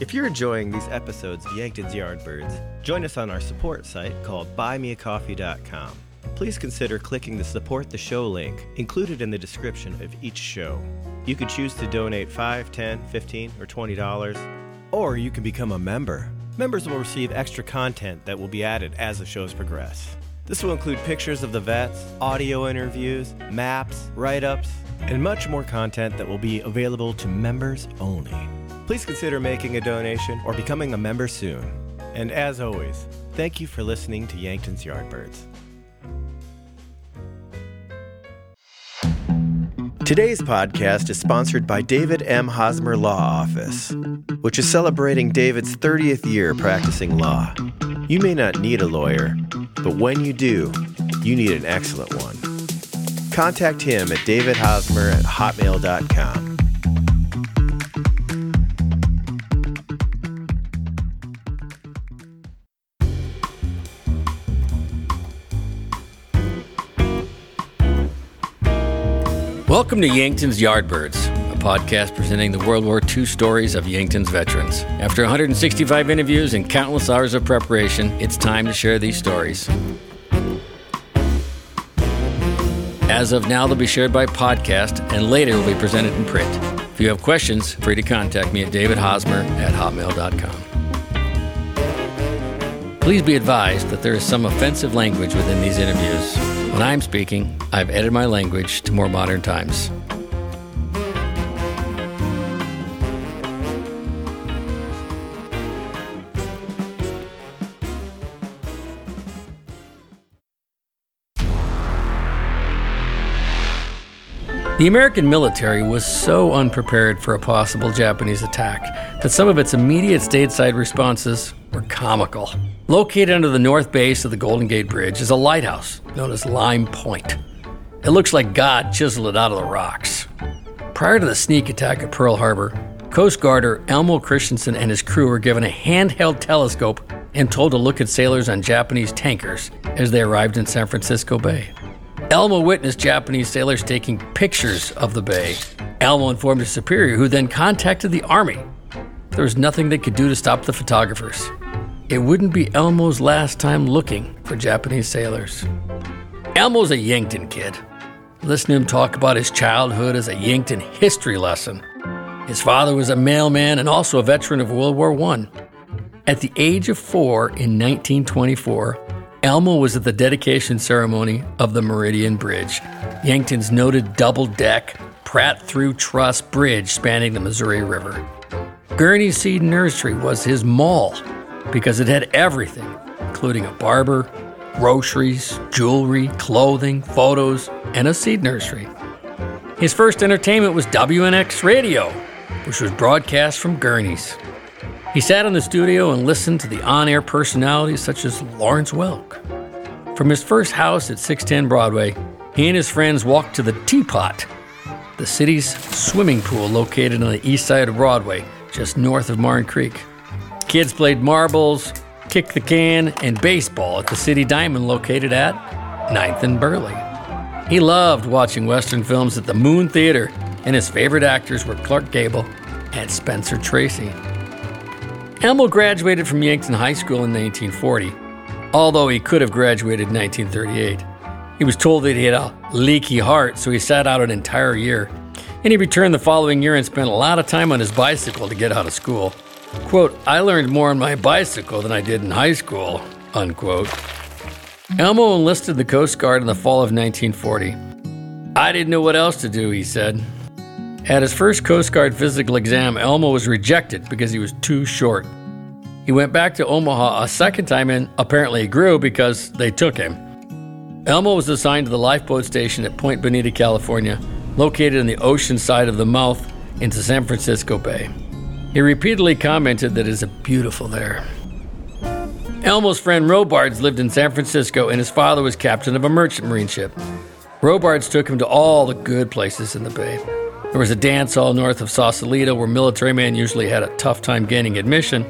If you're enjoying these episodes of Yankton's Yardbirds, join us on our support site called buymeacoffee.com. Please consider clicking the support the show link included in the description of each show. You can choose to donate $5, 10, 15, or $20, or you can become a member. Members will receive extra content that will be added as the shows progress. This will include pictures of the vets, audio interviews, maps, write ups, and much more content that will be available to members only. Please consider making a donation or becoming a member soon. And as always, thank you for listening to Yankton's Yardbirds. Today's podcast is sponsored by David M. Hosmer Law Office, which is celebrating David's 30th year practicing law. You may not need a lawyer, but when you do, you need an excellent one. Contact him at davidhosmer at hotmail.com. Welcome to Yankton's Yardbirds, a podcast presenting the World War II stories of Yankton's veterans. After 165 interviews and countless hours of preparation, it's time to share these stories. As of now, they'll be shared by podcast and later will be presented in print. If you have questions, free to contact me at davidhosmer at hotmail.com. Please be advised that there is some offensive language within these interviews. When I'm speaking, I've edited my language to more modern times. The American military was so unprepared for a possible Japanese attack that some of its immediate stateside responses were comical. Located under the north base of the Golden Gate Bridge is a lighthouse known as Lime Point. It looks like God chiseled it out of the rocks. Prior to the sneak attack at Pearl Harbor, Coast Guarder Elmo Christensen and his crew were given a handheld telescope and told to look at sailors on Japanese tankers as they arrived in San Francisco Bay. Elmo witnessed Japanese sailors taking pictures of the bay. Elmo informed his superior, who then contacted the Army. There was nothing they could do to stop the photographers. It wouldn't be Elmo's last time looking for Japanese sailors. Elmo's a Yankton kid. Listen to him talk about his childhood as a Yankton history lesson. His father was a mailman and also a veteran of World War I. At the age of four in 1924, Elmo was at the dedication ceremony of the Meridian Bridge, Yankton's noted double deck, Pratt through Truss bridge spanning the Missouri River. Gurney Seed Nursery was his mall because it had everything, including a barber, groceries, jewelry, clothing, photos, and a seed nursery. His first entertainment was WNAX Radio, which was broadcast from Gurney's. He sat in the studio and listened to the on air personalities such as Lawrence Welk. From his first house at 610 Broadway, he and his friends walked to the Teapot, the city's swimming pool located on the east side of Broadway, just north of Marne Creek. Kids played marbles, kick the can, and baseball at the City Diamond located at 9th and Burleigh. He loved watching Western films at the Moon Theater, and his favorite actors were Clark Gable and Spencer Tracy. Elmo graduated from Yankton High School in 1940, although he could have graduated in 1938. He was told that he had a leaky heart, so he sat out an entire year. And he returned the following year and spent a lot of time on his bicycle to get out of school. Quote, I learned more on my bicycle than I did in high school, unquote. Elmo enlisted the Coast Guard in the fall of 1940. I didn't know what else to do, he said. At his first Coast Guard physical exam, Elmo was rejected because he was too short. He went back to Omaha a second time and apparently grew because they took him. Elmo was assigned to the lifeboat station at Point Bonita, California, located on the ocean side of the mouth into San Francisco Bay. He repeatedly commented that it is beautiful there. Elmo's friend Robards lived in San Francisco and his father was captain of a merchant marine ship. Robards took him to all the good places in the bay. There was a dance hall north of Sausalito where military men usually had a tough time gaining admission,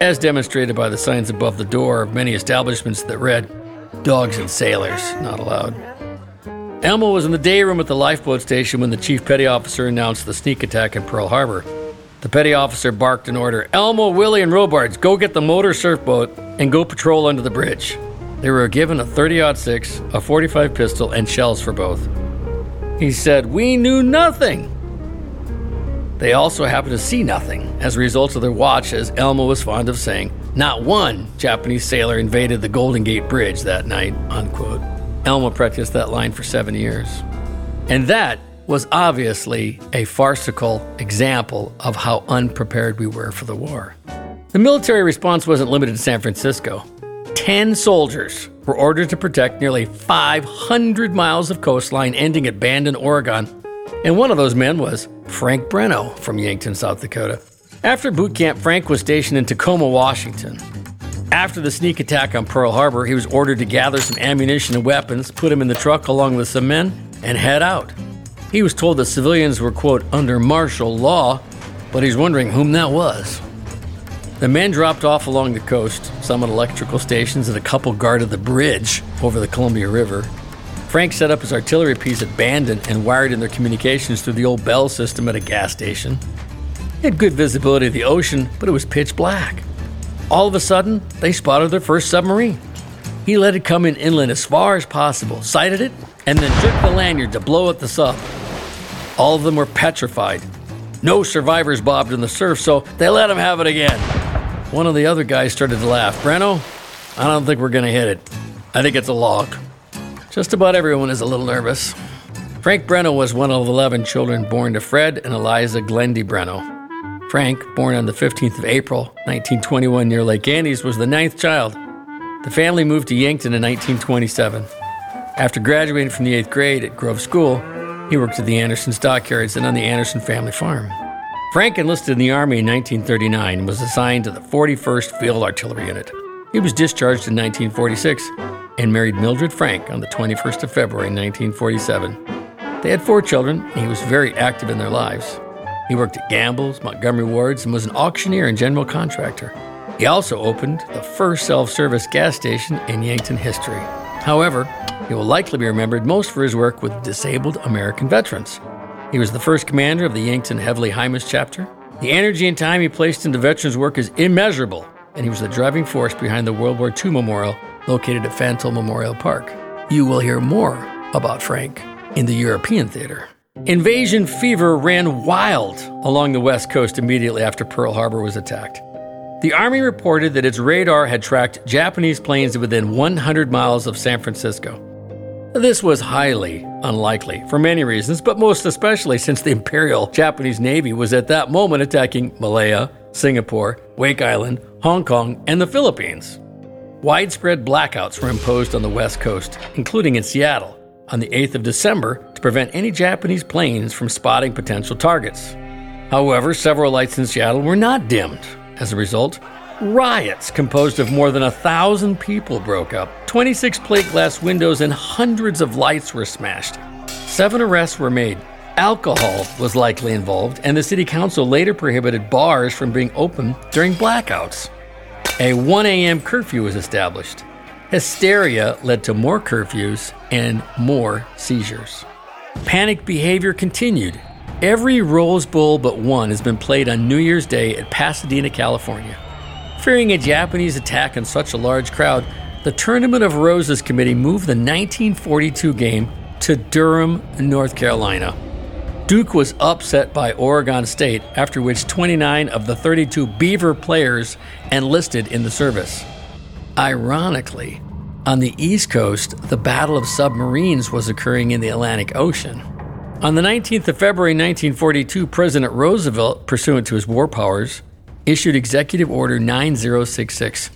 as demonstrated by the signs above the door of many establishments that read, Dogs and sailors not allowed. Elmo was in the day room at the lifeboat station when the chief petty officer announced the sneak attack in Pearl Harbor. The petty officer barked an order Elmo, Willie, and Robards, go get the motor surf boat and go patrol under the bridge. They were given a 30 6, a 45 pistol, and shells for both. He said, We knew nothing. They also happened to see nothing as a result of their watch, as Elmo was fond of saying, not one Japanese sailor invaded the Golden Gate Bridge that night, unquote. Elmo practiced that line for seven years. And that was obviously a farcical example of how unprepared we were for the war. The military response wasn't limited to San Francisco. Ten soldiers were ordered to protect nearly 500 miles of coastline ending at Bandon, Oregon. And one of those men was Frank Branaugh from Yankton, South Dakota. After boot camp, Frank was stationed in Tacoma, Washington. After the sneak attack on Pearl Harbor, he was ordered to gather some ammunition and weapons, put them in the truck along with some men, and head out. He was told that civilians were, quote, under martial law, but he's wondering whom that was. The men dropped off along the coast, some at electrical stations, and a couple guarded the bridge over the Columbia River. Frank set up his artillery piece at Bandon and wired in their communications through the old bell system at a gas station. He had good visibility of the ocean, but it was pitch black. All of a sudden, they spotted their first submarine. He let it come in inland as far as possible, sighted it, and then jerked the lanyard to blow at the sub. All of them were petrified. No survivors bobbed in the surf, so they let him have it again. One of the other guys started to laugh. Branaugh, I don't think we're going to hit it. I think it's a log. Just about everyone is a little nervous. Frank Branaugh was one of 11 children born to Fred and Eliza Glendy Branaugh. Frank, born on the 15th of April, 1921, near Lake Andes, was the ninth child. The family moved to Yankton in 1927. After graduating from the eighth grade at Grove School, he worked at the Anderson Stockyards and on the Anderson family farm. Frank enlisted in the Army in 1939 and was assigned to the 41st Field Artillery Unit. He was discharged in 1946 and married Mildred Frank on the 21st of February 1947. They had four children, and he was very active in their lives. He worked at Gamble's, Montgomery Ward's, and was an auctioneer and general contractor. He also opened the first self service gas station in Yankton history. However, he will likely be remembered most for his work with disabled American veterans. He was the first commander of the Yankton Heavily Hymas chapter. The energy and time he placed into veterans' work is immeasurable, and he was the driving force behind the World War II memorial located at Fantle Memorial Park. You will hear more about Frank in the European theater. Invasion fever ran wild along the West Coast immediately after Pearl Harbor was attacked. The Army reported that its radar had tracked Japanese planes within 100 miles of San Francisco. This was highly unlikely for many reasons, but most especially since the Imperial Japanese Navy was at that moment attacking Malaya, Singapore, Wake Island, Hong Kong, and the Philippines. Widespread blackouts were imposed on the West Coast, including in Seattle, on the 8th of December to prevent any Japanese planes from spotting potential targets. However, several lights in Seattle were not dimmed. As a result, Riots composed of more than a thousand people broke up. 26 plate glass windows and hundreds of lights were smashed. Seven arrests were made. Alcohol was likely involved, and the city council later prohibited bars from being open during blackouts. A 1 a.m. curfew was established. Hysteria led to more curfews and more seizures. Panic behavior continued. Every Rose Bowl but one has been played on New Year's Day at Pasadena, California. Fearing a Japanese attack on such a large crowd, the Tournament of Roses Committee moved the 1942 game to Durham, North Carolina. Duke was upset by Oregon State, after which 29 of the 32 Beaver players enlisted in the service. Ironically, on the East Coast, the Battle of Submarines was occurring in the Atlantic Ocean. On the 19th of February 1942, President Roosevelt, pursuant to his war powers, issued Executive Order 9066,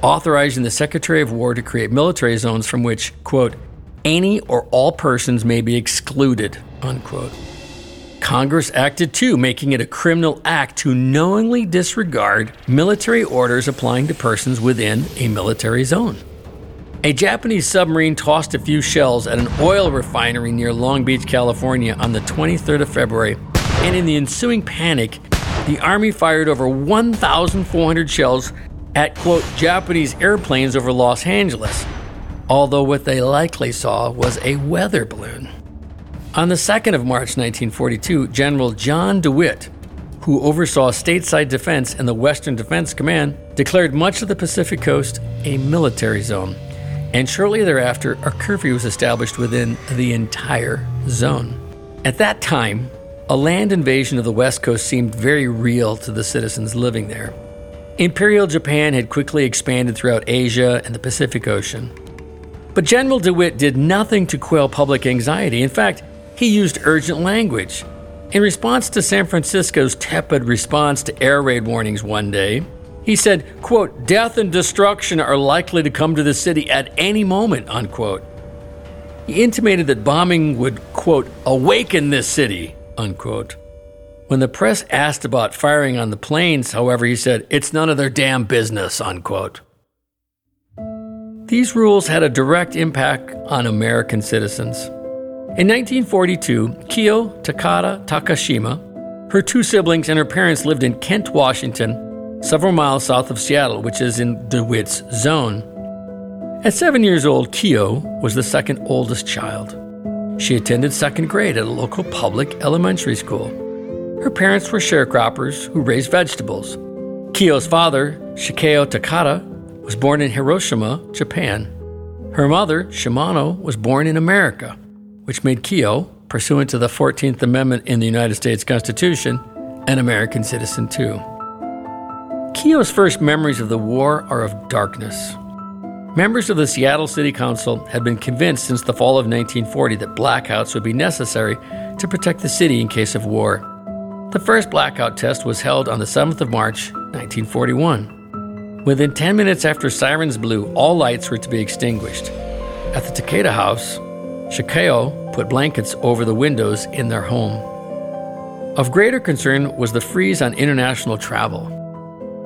authorizing the Secretary of War to create military zones from which, quote, any or all persons may be excluded, unquote. Congress acted too, making it a criminal act to knowingly disregard military orders applying to persons within a military zone. A Japanese submarine tossed a few shells at an oil refinery near Long Beach, California on the 23rd of February, and in the ensuing panic, the Army fired over 1,400 shells at, quote, Japanese airplanes over Los Angeles, although what they likely saw was a weather balloon. On the 2nd of March 1942, General John DeWitt, who oversaw stateside defense and the Western Defense Command, declared much of the Pacific coast a military zone. And shortly thereafter, a curfew was established within the entire zone. At that time, a land invasion of the West Coast seemed very real to the citizens living there. Imperial Japan had quickly expanded throughout Asia and the Pacific Ocean. But General DeWitt did nothing to quell public anxiety. In fact, he used urgent language. In response to San Francisco's tepid response to air raid warnings one day, he said, quote, death and destruction are likely to come to the city at any moment, unquote. He intimated that bombing would, quote, awaken this city, unquote. When the press asked about firing on the planes, however, he said, it's none of their damn business, unquote. These rules had a direct impact on American citizens. In 1942, Kiyo Taketa Takashima, her two siblings, and her parents lived in Kent, Washington, several miles south of Seattle, which is in DeWitt's zone. At seven years old, Kiyo was the second oldest child. She attended second grade at a local public elementary school. Her parents were sharecroppers who raised vegetables. Kiyo's father, Shikeo Taketa, was born in Hiroshima, Japan. Her mother, Shimano, was born in America, which made Kiyo, pursuant to the 14th Amendment in the United States Constitution, an American citizen too. Kiyo's first memories of the war are of darkness. Members of the Seattle City Council had been convinced since the fall of 1940 that blackouts would be necessary to protect the city in case of war. The first blackout test was held on the 7th of March, 1941. Within 10 minutes after sirens blew, all lights were to be extinguished. At the Taketa house, Shikeo put blankets over the windows in their home. Of greater concern was the freeze on international travel.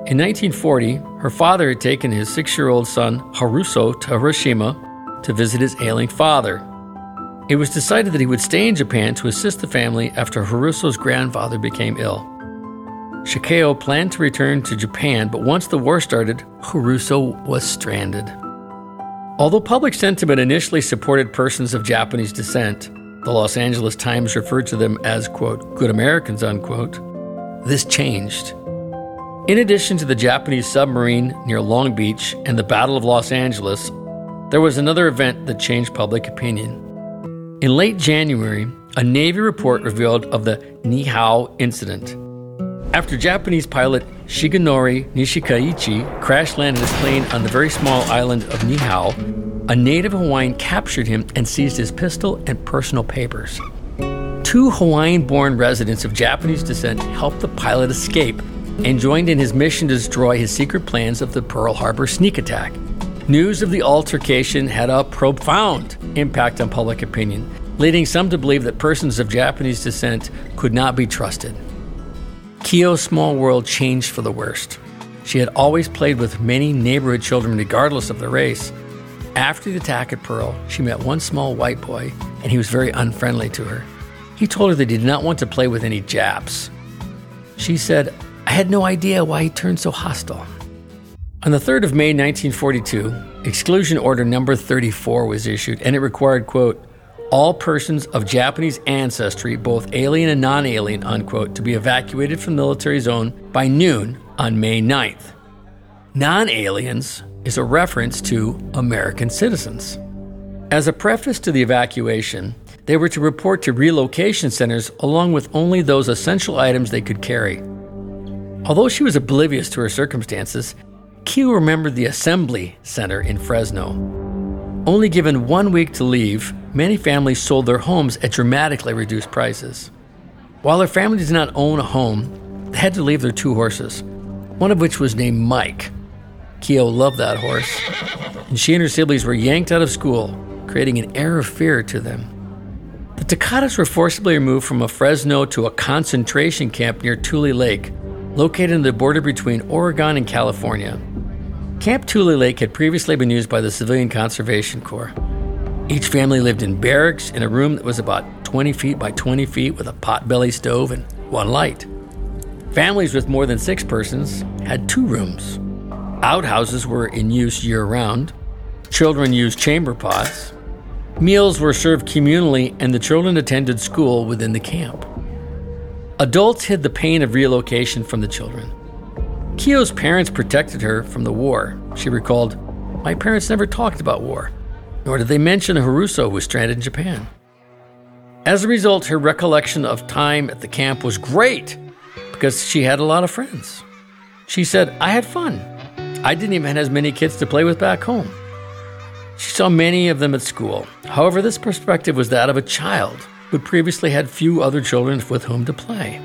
In 1940, her father had taken his six year old son, Haruso, to Hiroshima to visit his ailing father. It was decided that he would stay in Japan to assist the family after Haruso's grandfather became ill. Shikeo planned to return to Japan, but once the war started, Haruso was stranded. Although public sentiment initially supported persons of Japanese descent, the Los Angeles Times referred to them as, quote, good Americans, unquote, this changed. In addition to the Japanese submarine near Long Beach and the Battle of Los Angeles, there was another event that changed public opinion. In late January, a Navy report revealed of the Niihau incident, after Japanese pilot Shigenori Nishikaichi crash landed his plane on the very small island of Niihau, a native Hawaiian captured him and seized his pistol and personal papers. Two Hawaiian born residents of Japanese descent helped the pilot escape and joined in his mission to destroy his secret plans of the Pearl Harbor sneak attack. News of the altercation had a profound impact on public opinion, leading some to believe that persons of Japanese descent could not be trusted. Kiyo's small world changed for the worst. She had always played with many neighborhood children regardless of their race. After the attack at Pearl, she met one small white boy, and he was very unfriendly to her. He told her that he did not want to play with any Japs. She said, I had no idea why he turned so hostile. On the 3rd of May 1942, Exclusion Order Number 34 was issued, and it required, quote, all persons of Japanese ancestry, both alien and non alien, unquote, to be evacuated from military zone by noon on May 9th. Non aliens is a reference to American citizens. As a preface to the evacuation, they were to report to relocation centers along with only those essential items they could carry. Although she was oblivious to her circumstances, Kiyo remembered the assembly center in Fresno. Only given one week to leave, many families sold their homes at dramatically reduced prices. While their family did not own a home, they had to leave their two horses, one of which was named Mike. Kiyo loved that horse, and she and her siblings were yanked out of school, creating an air of fear to them. The Taketas were forcibly removed from a Fresno to a concentration camp near Tule Lake, located in the border between Oregon and California. Camp Tule Lake had previously been used by the Civilian Conservation Corps. Each family lived in barracks in a room that was about 20 feet by 20 feet with a potbelly stove and one light. Families with more than six persons had two rooms. Outhouses were in use year round. Children used chamber pots. Meals were served communally, and the children attended school within the camp. Adults hid the pain of relocation from the children. Kiyo's parents protected her from the war. She recalled, My parents never talked about war, nor did they mention Haruso who was stranded in Japan. As a result, her recollection of time at the camp was great because she had a lot of friends. She said, I had fun. I didn't even have as many kids to play with back home. She saw many of them at school. However, this perspective was that of a child who previously had few other children with whom to play.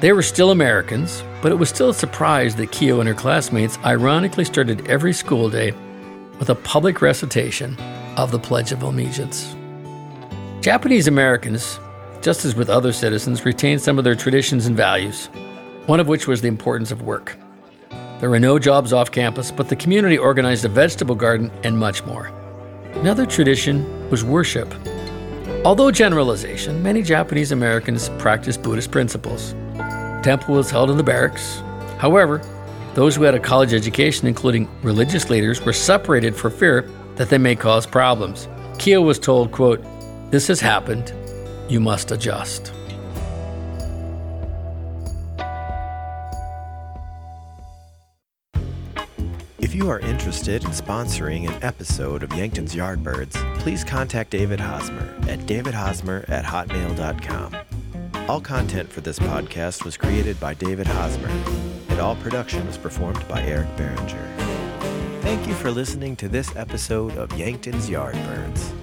They were still Americans, but it was still a surprise that Kiyo and her classmates ironically started every school day with a public recitation of the Pledge of Allegiance. Japanese Americans, just as with other citizens, retained some of their traditions and values, one of which was the importance of work. There were no jobs off campus, but the community organized a vegetable garden and much more. Another tradition was worship. Although generalization, many Japanese Americans practiced Buddhist principles temple was held in the barracks. However, those who had a college education, including religious leaders, were separated for fear that they may cause problems. Kiyo was told, quote, This has happened. You must adjust. If you are interested in sponsoring an episode of Yankton's Yardbirds, please contact David Hosmer at davidhosmer at hotmail.com. All content for this podcast was created by David Hosmer, and all production was performed by Eric Behringer. Thank you for listening to this episode of Yankton's Yardbirds.